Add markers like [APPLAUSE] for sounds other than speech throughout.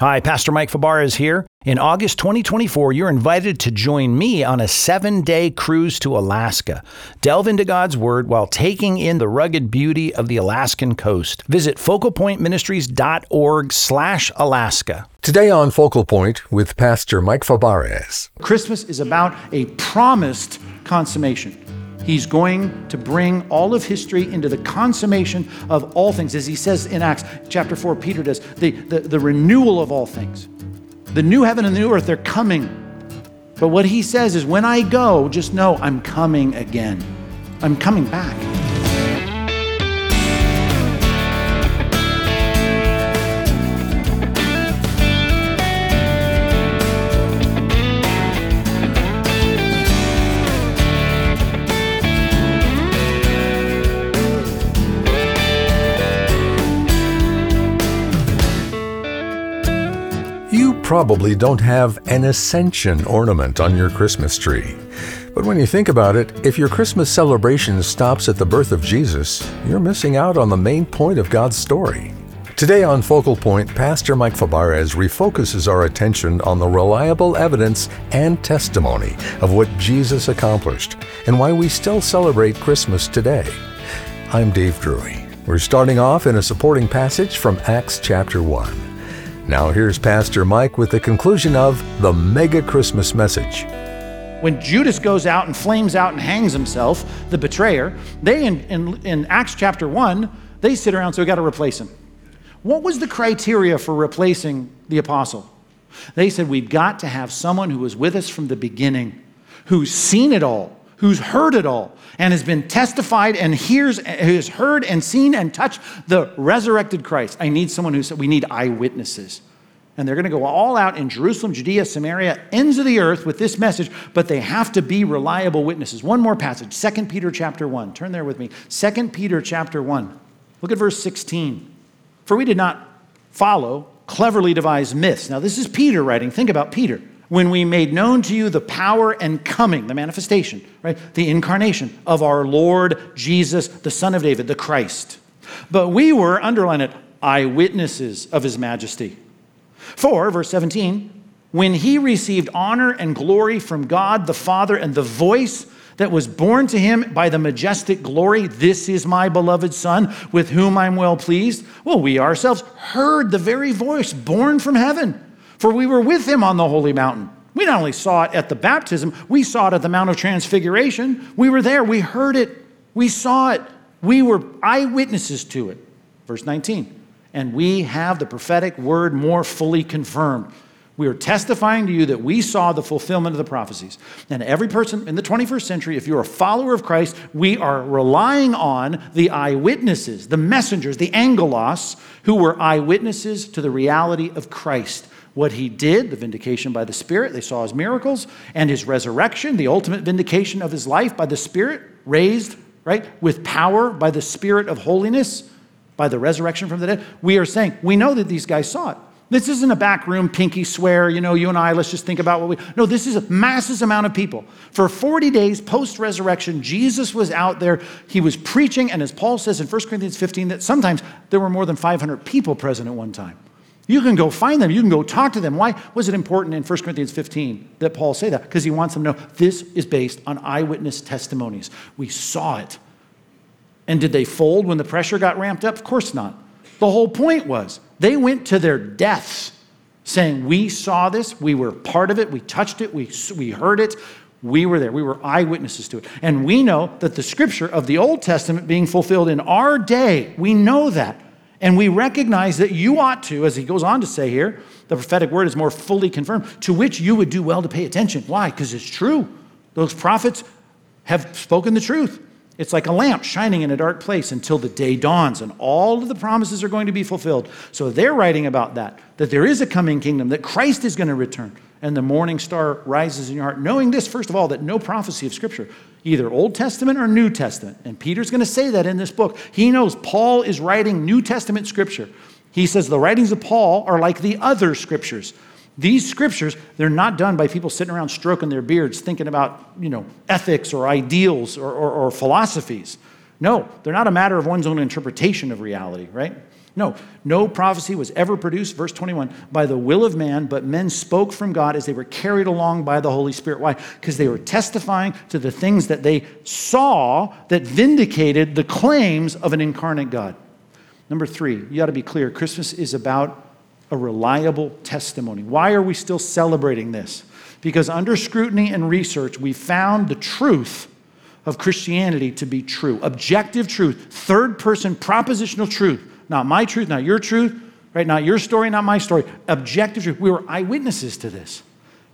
Hi, Pastor Mike Fabarez is here. In August 2024, you're invited to join me on a seven day cruise to Alaska. Delve into God's Word while taking in the rugged beauty of the Alaskan coast. Visit focalpointministries.org slash Alaska. Today on Focal Point with Pastor Mike Fabarez. Christmas is about a promised consummation. He's going to bring all of history into the consummation of all things. As he says in Acts chapter 4, Peter does, the, the, the renewal of all things. The new heaven and the new earth, they're coming. But what he says is, when I go, just know I'm coming again. I'm coming back. Probably don't have an ascension ornament on your Christmas tree. But when you think about it, if your Christmas celebration stops at the birth of Jesus, you're missing out on the main point of God's story. Today on Focal Point, Pastor Mike Fabarez refocuses our attention on the reliable evidence and testimony of what Jesus accomplished and why we still celebrate Christmas today. I'm Dave Drury. We're starting off in a supporting passage from Acts chapter 1. Now, here's Pastor Mike with the conclusion of the mega Christmas message. When Judas goes out and flames out and hangs himself, the betrayer, they in, in, in Acts chapter 1, they sit around, so we got to replace him. What was the criteria for replacing the apostle? They said, We've got to have someone who was with us from the beginning, who's seen it all, who's heard it all and has been testified and hears, has heard and seen and touched the resurrected Christ. I need someone who said, we need eyewitnesses. And they're going to go all out in Jerusalem, Judea, Samaria, ends of the earth with this message, but they have to be reliable witnesses. One more passage, 2 Peter chapter 1. Turn there with me. 2 Peter chapter 1. Look at verse 16. For we did not follow cleverly devised myths. Now, this is Peter writing. Think about Peter when we made known to you the power and coming, the manifestation, right? The incarnation of our Lord Jesus, the Son of David, the Christ. But we were, underline it, eyewitnesses of his majesty. For, verse 17, when he received honor and glory from God the Father and the voice that was borne to him by the majestic glory, This is my beloved Son, with whom I'm well pleased. Well, we ourselves heard the very voice borne from heaven for we were with him on the holy mountain. We not only saw it at the baptism, we saw it at the Mount of Transfiguration. We were there, we heard it, we saw it, we were eyewitnesses to it. Verse 19. And we have the prophetic word more fully confirmed. We are testifying to you that we saw the fulfillment of the prophecies. And every person in the 21st century, if you're a follower of Christ, we are relying on the eyewitnesses, the messengers, the angelos, who were eyewitnesses to the reality of Christ what he did, the vindication by the Spirit, they saw his miracles, and his resurrection, the ultimate vindication of his life by the Spirit, raised, right, with power by the Spirit of holiness, by the resurrection from the dead. We are saying, we know that these guys saw it. This isn't a back room pinky swear, you know, you and I, let's just think about what we. No, this is a massive amount of people. For 40 days post resurrection, Jesus was out there. He was preaching, and as Paul says in 1 Corinthians 15, that sometimes there were more than 500 people present at one time. You can go find them. You can go talk to them. Why was it important in 1 Corinthians 15 that Paul say that? Because he wants them to know this is based on eyewitness testimonies. We saw it. And did they fold when the pressure got ramped up? Of course not. The whole point was they went to their deaths saying, We saw this, we were part of it, we touched it, we, we heard it, we were there, we were eyewitnesses to it. And we know that the scripture of the Old Testament being fulfilled in our day, we know that. And we recognize that you ought to, as he goes on to say here, the prophetic word is more fully confirmed, to which you would do well to pay attention. Why? Because it's true. Those prophets have spoken the truth. It's like a lamp shining in a dark place until the day dawns and all of the promises are going to be fulfilled. So they're writing about that, that there is a coming kingdom, that Christ is going to return, and the morning star rises in your heart. Knowing this, first of all, that no prophecy of Scripture either Old Testament or New Testament. And Peter's going to say that in this book. He knows Paul is writing New Testament scripture. He says the writings of Paul are like the other scriptures. These scriptures, they're not done by people sitting around stroking their beards thinking about, you know, ethics or ideals or, or, or philosophies. No, they're not a matter of one's own interpretation of reality, right? No, no prophecy was ever produced, verse 21, by the will of man, but men spoke from God as they were carried along by the Holy Spirit. Why? Because they were testifying to the things that they saw that vindicated the claims of an incarnate God. Number three, you got to be clear Christmas is about a reliable testimony. Why are we still celebrating this? Because under scrutiny and research, we found the truth of Christianity to be true objective truth, third person propositional truth not my truth, not your truth, right? Not your story, not my story. Objective truth. We were eyewitnesses to this.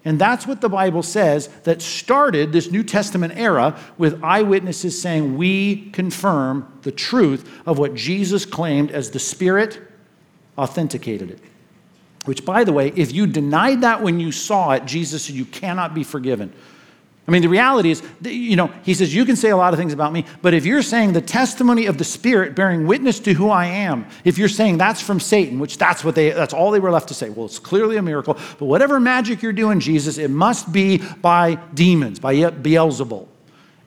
And that's what the Bible says that started this New Testament era with eyewitnesses saying, We confirm the truth of what Jesus claimed as the Spirit authenticated it. Which, by the way, if you denied that when you saw it, Jesus said, You cannot be forgiven. I mean, the reality is, you know, he says, You can say a lot of things about me, but if you're saying the testimony of the Spirit bearing witness to who I am, if you're saying that's from Satan, which that's what they, that's all they were left to say, well, it's clearly a miracle, but whatever magic you're doing, Jesus, it must be by demons, by Beelzebul.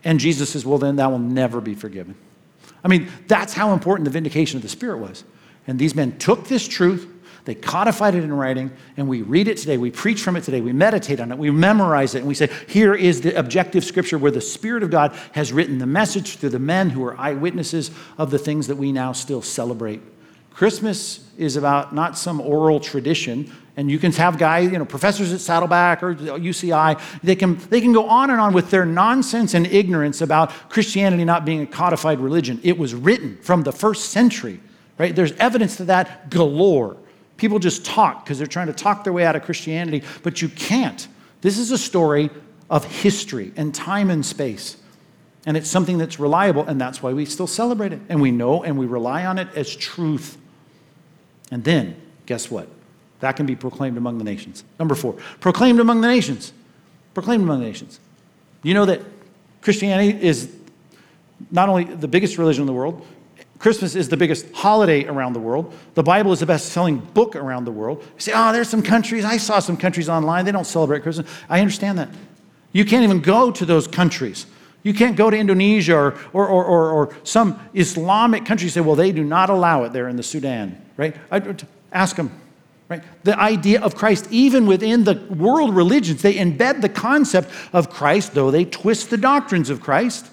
And Jesus says, Well, then that will never be forgiven. I mean, that's how important the vindication of the Spirit was. And these men took this truth, they codified it in writing, and we read it today. We preach from it today. We meditate on it. We memorize it, and we say, here is the objective scripture where the Spirit of God has written the message through the men who are eyewitnesses of the things that we now still celebrate. Christmas is about not some oral tradition, and you can have guys, you know, professors at Saddleback or UCI, they can, they can go on and on with their nonsense and ignorance about Christianity not being a codified religion. It was written from the first century, right? There's evidence to that galore. People just talk because they're trying to talk their way out of Christianity, but you can't. This is a story of history and time and space. And it's something that's reliable, and that's why we still celebrate it. And we know and we rely on it as truth. And then, guess what? That can be proclaimed among the nations. Number four, proclaimed among the nations. Proclaimed among the nations. You know that Christianity is not only the biggest religion in the world, Christmas is the biggest holiday around the world. The Bible is the best selling book around the world. You say, oh, there's some countries. I saw some countries online. They don't celebrate Christmas. I understand that. You can't even go to those countries. You can't go to Indonesia or, or, or, or, or some Islamic country say, well, they do not allow it there in the Sudan, right? I, ask them, right? The idea of Christ, even within the world religions, they embed the concept of Christ, though they twist the doctrines of Christ.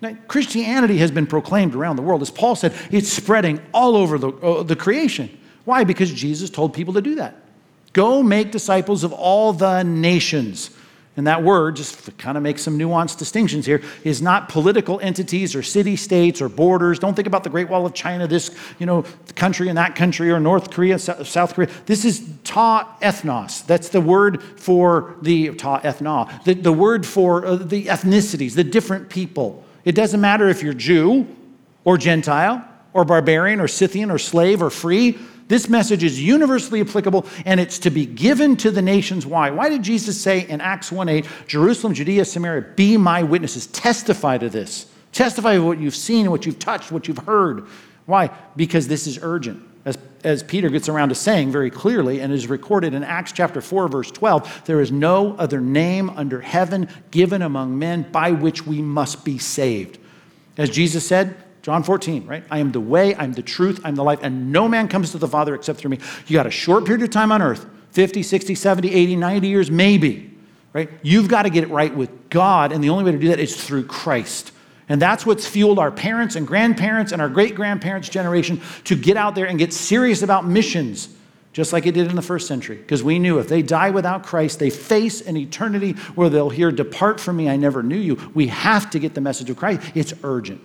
Now, Christianity has been proclaimed around the world. As Paul said, it's spreading all over the, uh, the creation. Why? Because Jesus told people to do that. Go make disciples of all the nations. And that word, just to kind of make some nuanced distinctions here, is not political entities or city states or borders. Don't think about the Great Wall of China, this you know country and that country, or North Korea, South Korea. This is ta ethnos. That's the word for the ta ethna, the, the word for uh, the ethnicities, the different people. It doesn't matter if you're Jew or Gentile or barbarian or Scythian or slave or free. This message is universally applicable and it's to be given to the nations. Why? Why did Jesus say in Acts 1 8, Jerusalem, Judea, Samaria, be my witnesses? Testify to this. Testify to what you've seen, what you've touched, what you've heard. Why? Because this is urgent as, as Peter gets around to saying very clearly and is recorded in Acts chapter 4, verse 12, there is no other name under heaven given among men by which we must be saved. As Jesus said, John 14, right? I am the way, I'm the truth, I'm the life, and no man comes to the Father except through me. You got a short period of time on earth 50, 60, 70, 80, 90 years, maybe, right? You've got to get it right with God, and the only way to do that is through Christ. And that's what's fueled our parents and grandparents and our great grandparents' generation to get out there and get serious about missions, just like it did in the first century. Because we knew if they die without Christ, they face an eternity where they'll hear, Depart from me, I never knew you. We have to get the message of Christ. It's urgent.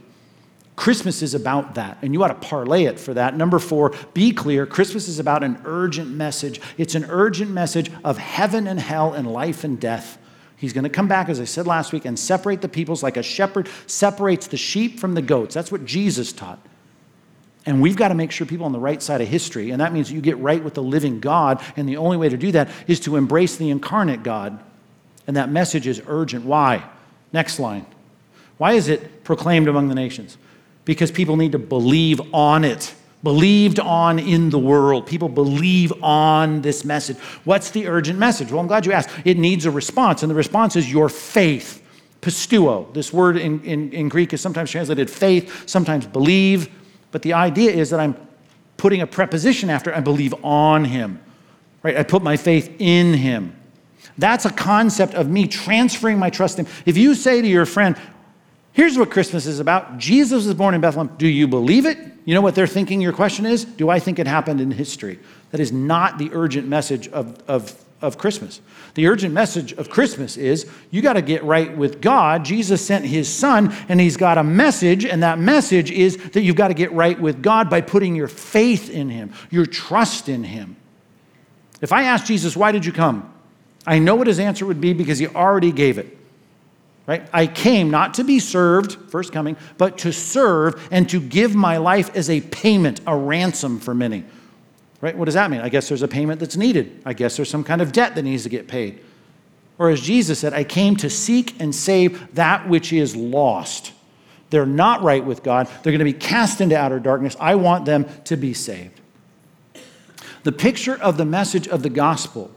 Christmas is about that, and you ought to parlay it for that. Number four, be clear Christmas is about an urgent message. It's an urgent message of heaven and hell and life and death. He's going to come back, as I said last week, and separate the peoples like a shepherd separates the sheep from the goats. That's what Jesus taught. And we've got to make sure people on the right side of history, and that means you get right with the living God. And the only way to do that is to embrace the incarnate God. And that message is urgent. Why? Next line. Why is it proclaimed among the nations? Because people need to believe on it believed on in the world. People believe on this message. What's the urgent message? Well, I'm glad you asked. It needs a response, and the response is your faith. Pisteuo. This word in, in, in Greek is sometimes translated faith, sometimes believe, but the idea is that I'm putting a preposition after, I believe on him, right? I put my faith in him. That's a concept of me transferring my trust in him. If you say to your friend, here's what Christmas is about Jesus was born in Bethlehem, do you believe it? You know what they're thinking your question is? Do I think it happened in history? That is not the urgent message of, of, of Christmas. The urgent message of Christmas is you got to get right with God. Jesus sent his son, and he's got a message, and that message is that you've got to get right with God by putting your faith in him, your trust in him. If I asked Jesus, why did you come? I know what his answer would be because he already gave it. Right? I came not to be served, first coming, but to serve and to give my life as a payment, a ransom for many. Right? What does that mean? I guess there's a payment that's needed. I guess there's some kind of debt that needs to get paid. Or as Jesus said, I came to seek and save that which is lost. They're not right with God. They're going to be cast into outer darkness. I want them to be saved. The picture of the message of the gospel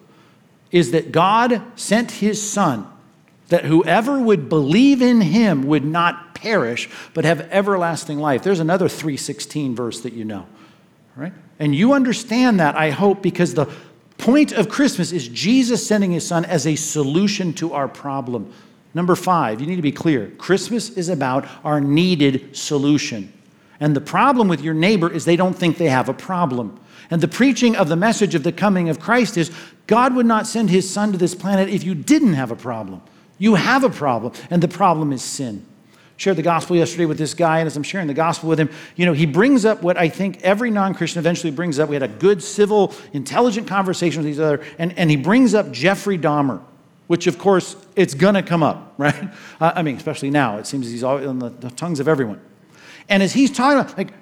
is that God sent his son that whoever would believe in him would not perish but have everlasting life. There's another 316 verse that you know. Right? And you understand that, I hope, because the point of Christmas is Jesus sending his son as a solution to our problem. Number five, you need to be clear Christmas is about our needed solution. And the problem with your neighbor is they don't think they have a problem. And the preaching of the message of the coming of Christ is God would not send his son to this planet if you didn't have a problem. You have a problem, and the problem is sin shared the gospel yesterday with this guy, and as I'm sharing the gospel with him, you know, he brings up what I think every non Christian eventually brings up. We had a good, civil, intelligent conversation with each other, and, and he brings up Jeffrey Dahmer, which, of course, it's to come up, [LAUGHS] right? Uh, I mean, especially now. It seems he's all on the, the tongues of everyone. And as he's talking like,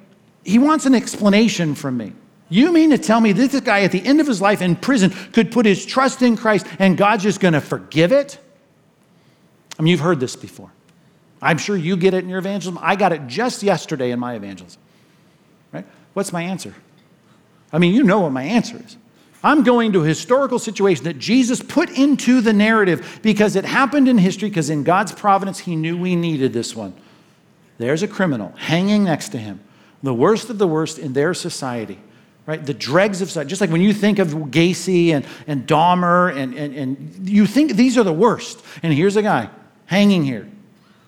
he wants an explanation from me. You mean to tell me that this guy at the end of his life in prison could put his trust in Christ and God's just going to forgive it? Mean, you've heard this before. I'm sure you get it in your evangelism. I got it just yesterday in my evangelism. Right? What's my answer? I mean, you know what my answer is. I'm going to a historical situation that Jesus put into the narrative because it happened in history, because in God's providence, He knew we needed this one. There's a criminal hanging next to him, the worst of the worst in their society, right? The dregs of society. Just like when you think of Gacy and, and Dahmer, and, and, and you think these are the worst. And here's a guy hanging here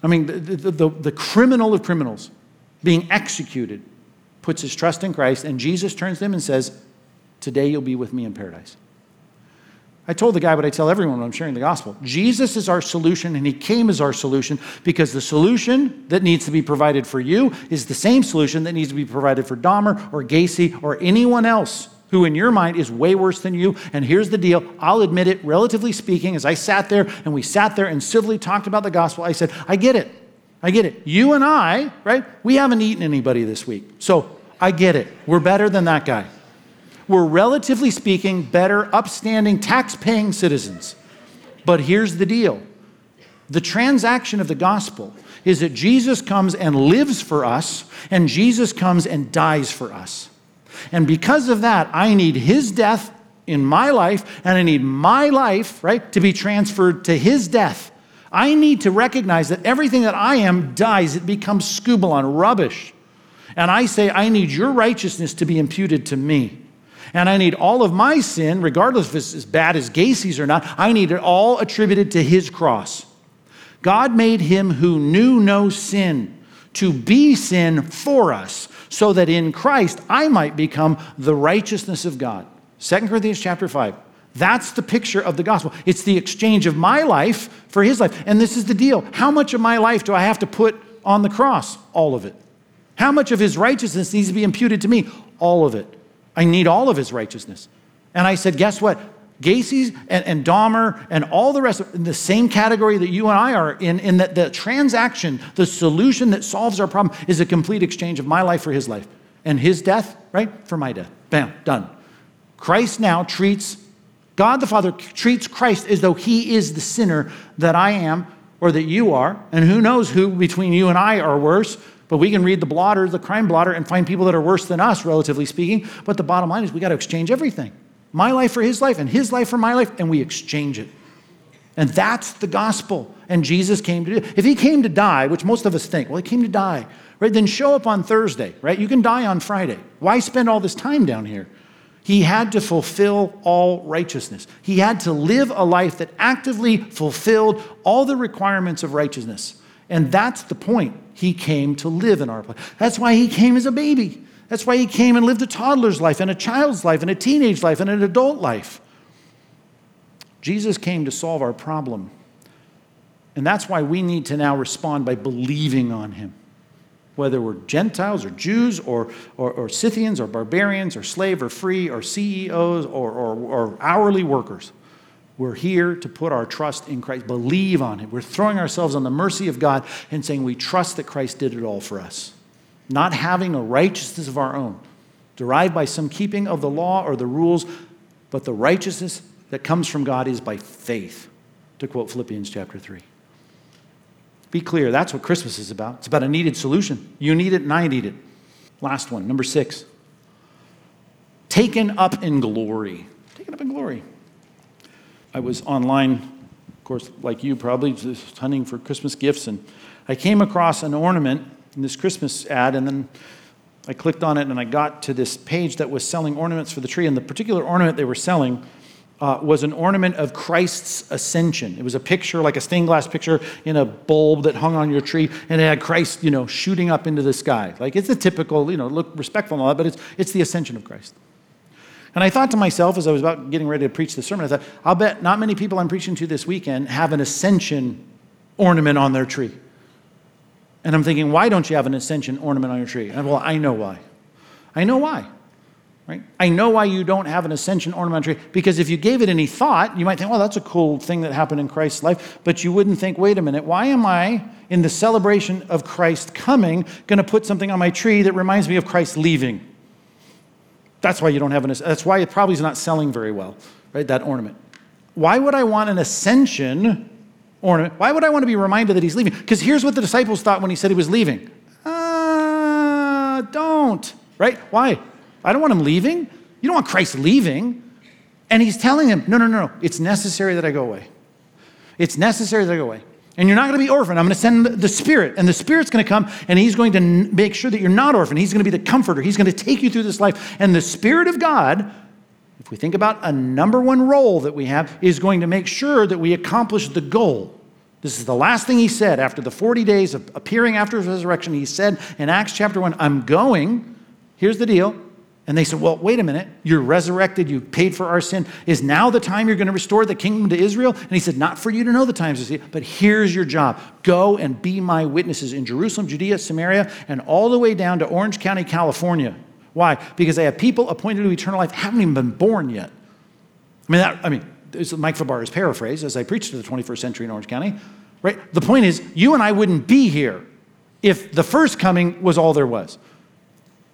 I mean, the, the, the, the criminal of criminals being executed puts his trust in Christ, and Jesus turns to him and says, Today you'll be with me in paradise. I told the guy what I tell everyone when I'm sharing the gospel. Jesus is our solution, and he came as our solution because the solution that needs to be provided for you is the same solution that needs to be provided for Dahmer or Gacy or anyone else who in your mind is way worse than you. And here's the deal I'll admit it, relatively speaking, as I sat there and we sat there and civilly talked about the gospel, I said, I get it. I get it. You and I, right? We haven't eaten anybody this week. So I get it. We're better than that guy. We're relatively speaking better, upstanding, tax paying citizens. But here's the deal the transaction of the gospel is that Jesus comes and lives for us, and Jesus comes and dies for us. And because of that, I need his death in my life, and I need my life, right, to be transferred to his death. I need to recognize that everything that I am dies, it becomes skubalon, rubbish. And I say, I need your righteousness to be imputed to me. And I need all of my sin, regardless if it's as bad as Gacy's or not, I need it all attributed to his cross. God made him who knew no sin to be sin for us so that in Christ I might become the righteousness of God. 2 Corinthians chapter 5. That's the picture of the gospel. It's the exchange of my life for his life. And this is the deal. How much of my life do I have to put on the cross? All of it. How much of his righteousness needs to be imputed to me? All of it. I need all of his righteousness. And I said, guess what? Gacy's and, and Dahmer and all the rest in the same category that you and I are in, in that the transaction, the solution that solves our problem is a complete exchange of my life for his life and his death, right, for my death. Bam, done. Christ now treats, God the Father treats Christ as though he is the sinner that I am or that you are. And who knows who between you and I are worse. But we can read the blotter, the crime blotter, and find people that are worse than us, relatively speaking. But the bottom line is we got to exchange everything my life for his life and his life for my life, and we exchange it. And that's the gospel. And Jesus came to do. If he came to die, which most of us think, well, he came to die, right? Then show up on Thursday, right? You can die on Friday. Why spend all this time down here? He had to fulfill all righteousness. He had to live a life that actively fulfilled all the requirements of righteousness. And that's the point. He came to live in our place. That's why he came as a baby. That's why he came and lived a toddler's life and a child's life and a teenage life and an adult life. Jesus came to solve our problem. And that's why we need to now respond by believing on him whether we're Gentiles or Jews or, or, or, Scythians or barbarians or slave or free or CEOs or, or, or hourly workers. We're here to put our trust in Christ, believe on Him. We're throwing ourselves on the mercy of God and saying we trust that Christ did it all for us. Not having a righteousness of our own, derived by some keeping of the law or the rules, but the righteousness that comes from God is by faith, to quote Philippians chapter 3. Be clear, that's what Christmas is about. It's about a needed solution. You need it, and I need it. Last one, number six. Taken up in glory. Taken up in glory. I was online, of course, like you probably, just hunting for Christmas gifts, and I came across an ornament this Christmas ad, and then I clicked on it and I got to this page that was selling ornaments for the tree. And the particular ornament they were selling uh, was an ornament of Christ's ascension. It was a picture, like a stained glass picture in a bulb that hung on your tree, and it had Christ, you know, shooting up into the sky. Like it's a typical, you know, look respectful and all that, but it's, it's the ascension of Christ. And I thought to myself as I was about getting ready to preach the sermon, I thought, I'll bet not many people I'm preaching to this weekend have an ascension ornament on their tree. And I'm thinking, why don't you have an ascension ornament on your tree? And well, I know why. I know why. Right? I know why you don't have an ascension ornament tree because if you gave it any thought, you might think, well, that's a cool thing that happened in Christ's life. But you wouldn't think, wait a minute, why am I, in the celebration of Christ coming, going to put something on my tree that reminds me of Christ leaving? That's why you don't have an, that's why it probably is not selling very well, right? That ornament. Why would I want an ascension ornament? Why would I want to be reminded that he's leaving? Because here's what the disciples thought when he said he was leaving. Ah, uh, don't, right? Why? I don't want him leaving. You don't want Christ leaving. And he's telling him, no, no, no, no. It's necessary that I go away. It's necessary that I go away. And you're not going to be orphaned. I'm going to send the Spirit. And the Spirit's going to come and He's going to make sure that you're not orphaned. He's going to be the comforter. He's going to take you through this life. And the Spirit of God, if we think about a number one role that we have, is going to make sure that we accomplish the goal. This is the last thing He said after the 40 days of appearing after His resurrection. He said in Acts chapter 1, I'm going. Here's the deal and they said, Well, wait a minute. You're resurrected. You paid for our sin. Is now the time you're going to restore the kingdom to Israel? And he said, Not for you to know the times, but here's your job go and be my witnesses in Jerusalem, Judea, Samaria, and all the way down to Orange County, California. Why? Because they have people appointed to eternal life haven't even been born yet. I mean, that, I mean, Mike Fabarez paraphrase as I preached to the 21st century in Orange County, right? The point is, you and I wouldn't be here if the first coming was all there was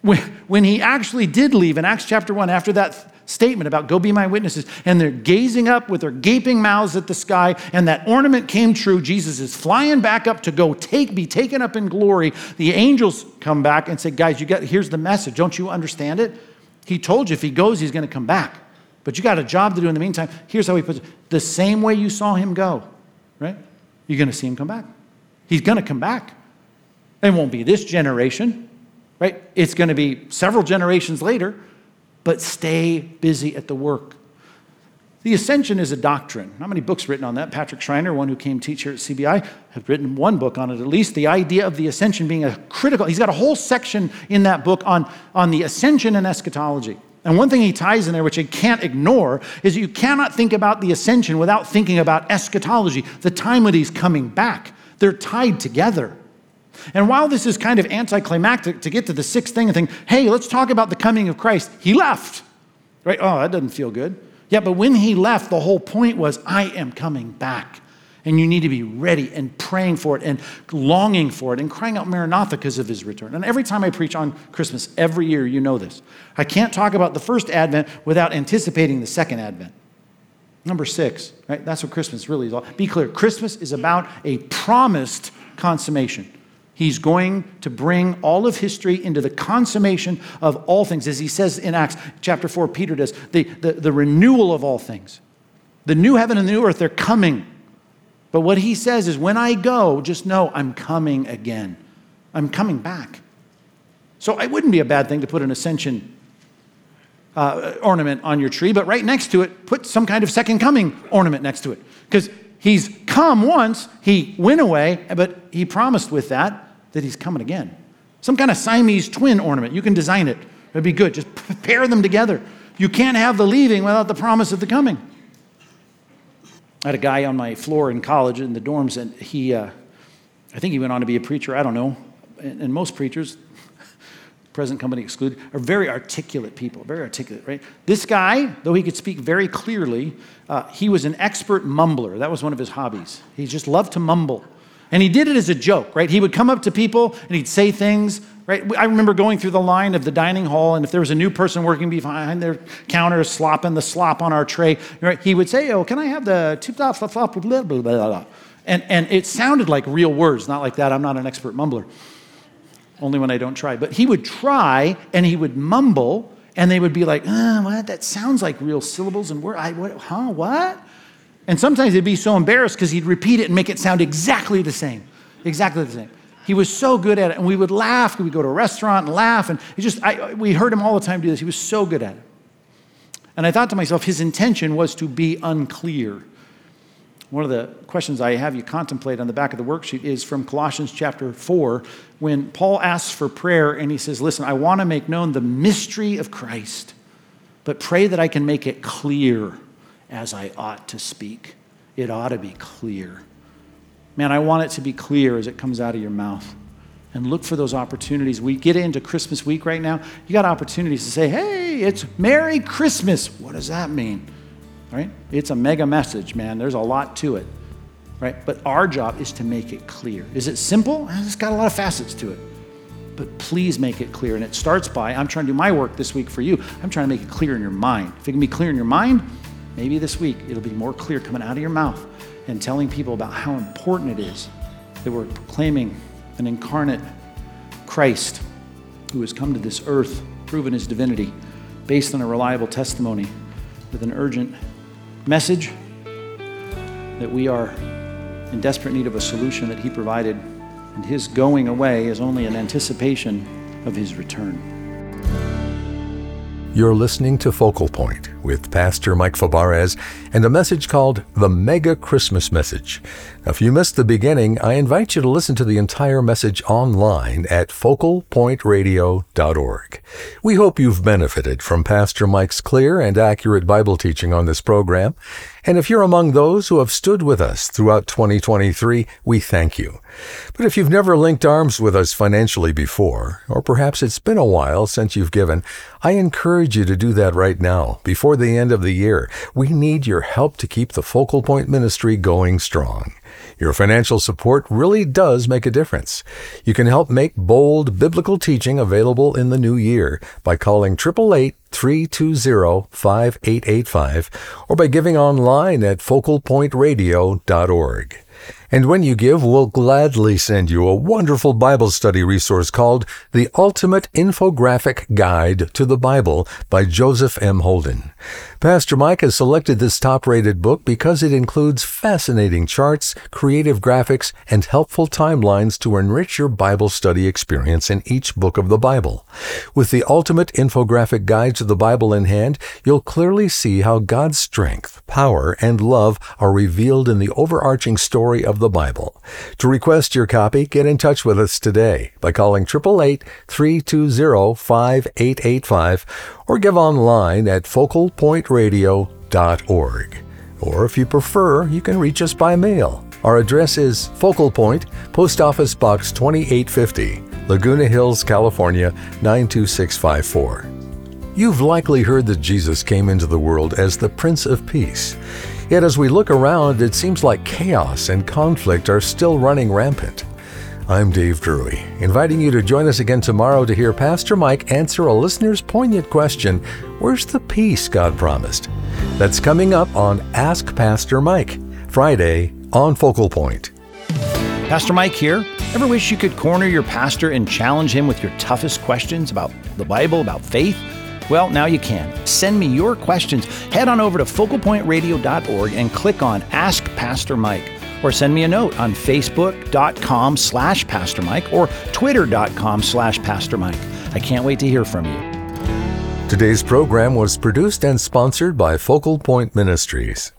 when he actually did leave in Acts chapter 1, after that statement about go be my witnesses, and they're gazing up with their gaping mouths at the sky, and that ornament came true, Jesus is flying back up to go take, be taken up in glory. The angels come back and say, Guys, you got here's the message. Don't you understand it? He told you if he goes, he's going to come back. But you got a job to do in the meantime. Here's how he puts it the same way you saw him go, right? You're going to see him come back. He's going to come back. It won't be this generation right? It's going to be several generations later, but stay busy at the work. The ascension is a doctrine. Not many books written on that. Patrick Schreiner, one who came teach here at CBI, have written one book on it at least. The idea of the ascension being a critical, he's got a whole section in that book on, on the ascension and eschatology. And one thing he ties in there, which I can't ignore, is you cannot think about the ascension without thinking about eschatology, the time when he's coming back. They're tied together. And while this is kind of anticlimactic to get to the sixth thing and think, hey, let's talk about the coming of Christ, he left. Right? Oh, that doesn't feel good. Yeah, but when he left, the whole point was, I am coming back. And you need to be ready and praying for it and longing for it and crying out Maranatha because of his return. And every time I preach on Christmas, every year, you know this. I can't talk about the first Advent without anticipating the second Advent. Number six, right? That's what Christmas really is all. Be clear Christmas is about a promised consummation. He's going to bring all of history into the consummation of all things. As he says in Acts chapter 4, Peter does, the, the, the renewal of all things. The new heaven and the new earth, they're coming. But what he says is, when I go, just know I'm coming again. I'm coming back. So it wouldn't be a bad thing to put an ascension uh, ornament on your tree, but right next to it, put some kind of second coming ornament next to it. Because he's come once, he went away, but he promised with that that he's coming again. Some kind of Siamese twin ornament. You can design it. It'd be good. Just [LAUGHS] pair them together. You can't have the leaving without the promise of the coming. I had a guy on my floor in college in the dorms, and he, uh, I think he went on to be a preacher. I don't know. And, and most preachers, [LAUGHS] present company excluded, are very articulate people, very articulate, right? This guy, though he could speak very clearly, uh, he was an expert mumbler. That was one of his hobbies. He just loved to mumble. And he did it as a joke, right? He would come up to people and he'd say things, right? I remember going through the line of the dining hall, and if there was a new person working behind their counter slopping the slop on our tray, right, he would say, Oh, can I have the tip top, blah, blah, blah, blah. And, and it sounded like real words, not like that. I'm not an expert mumbler, only when I don't try. But he would try and he would mumble, and they would be like, uh, What? That sounds like real syllables and words. I, what, huh? What? And sometimes he'd be so embarrassed because he'd repeat it and make it sound exactly the same. Exactly the same. He was so good at it. And we would laugh. We'd go to a restaurant and laugh. And just, I, we heard him all the time do this. He was so good at it. And I thought to myself, his intention was to be unclear. One of the questions I have you contemplate on the back of the worksheet is from Colossians chapter 4, when Paul asks for prayer and he says, Listen, I want to make known the mystery of Christ, but pray that I can make it clear as I ought to speak. It ought to be clear. Man, I want it to be clear as it comes out of your mouth. And look for those opportunities. We get into Christmas week right now. You got opportunities to say, hey, it's Merry Christmas. What does that mean? Right? It's a mega message, man. There's a lot to it. Right? But our job is to make it clear. Is it simple? Eh, it's got a lot of facets to it. But please make it clear. And it starts by I'm trying to do my work this week for you. I'm trying to make it clear in your mind. If it can be clear in your mind, maybe this week it'll be more clear coming out of your mouth and telling people about how important it is that we're proclaiming an incarnate Christ who has come to this earth, proven his divinity, based on a reliable testimony with an urgent message that we are in desperate need of a solution that he provided, and his going away is only an anticipation of his return. You're listening to Focal Point with Pastor Mike Fabarez and a message called The Mega Christmas Message. Now, if you missed the beginning, I invite you to listen to the entire message online at focalpointradio.org. We hope you've benefited from Pastor Mike's clear and accurate Bible teaching on this program. And if you're among those who have stood with us throughout 2023, we thank you. But if you've never linked arms with us financially before, or perhaps it's been a while since you've given, I encourage you to do that right now, before the end of the year. We need your help to keep the Focal Point Ministry going strong. Your financial support really does make a difference. You can help make bold biblical teaching available in the new year by calling 888 320 5885 or by giving online at focalpointradio.org. And when you give, we'll gladly send you a wonderful Bible study resource called The Ultimate Infographic Guide to the Bible by Joseph M. Holden. Pastor Mike has selected this top rated book because it includes fascinating charts, creative graphics, and helpful timelines to enrich your Bible study experience in each book of the Bible. With the ultimate infographic guide to the Bible in hand, you'll clearly see how God's strength, power, and love are revealed in the overarching story of the Bible. To request your copy, get in touch with us today by calling 888 320 5885 or give online at focalpointradio.org. Or if you prefer, you can reach us by mail. Our address is Focal Point, Post Office Box 2850, Laguna Hills, California 92654. You've likely heard that Jesus came into the world as the Prince of Peace. Yet as we look around, it seems like chaos and conflict are still running rampant. I'm Dave Drury, inviting you to join us again tomorrow to hear Pastor Mike answer a listener's poignant question Where's the peace God promised? That's coming up on Ask Pastor Mike, Friday on Focal Point. Pastor Mike here. Ever wish you could corner your pastor and challenge him with your toughest questions about the Bible, about faith? Well, now you can. Send me your questions. Head on over to focalpointradio.org and click on Ask Pastor Mike. or send me a note on facebook.com slash Pastor Mike or twitter.com slash Pastor Mike. I can't wait to hear from you. Today's program was produced and sponsored by Focal Point Ministries.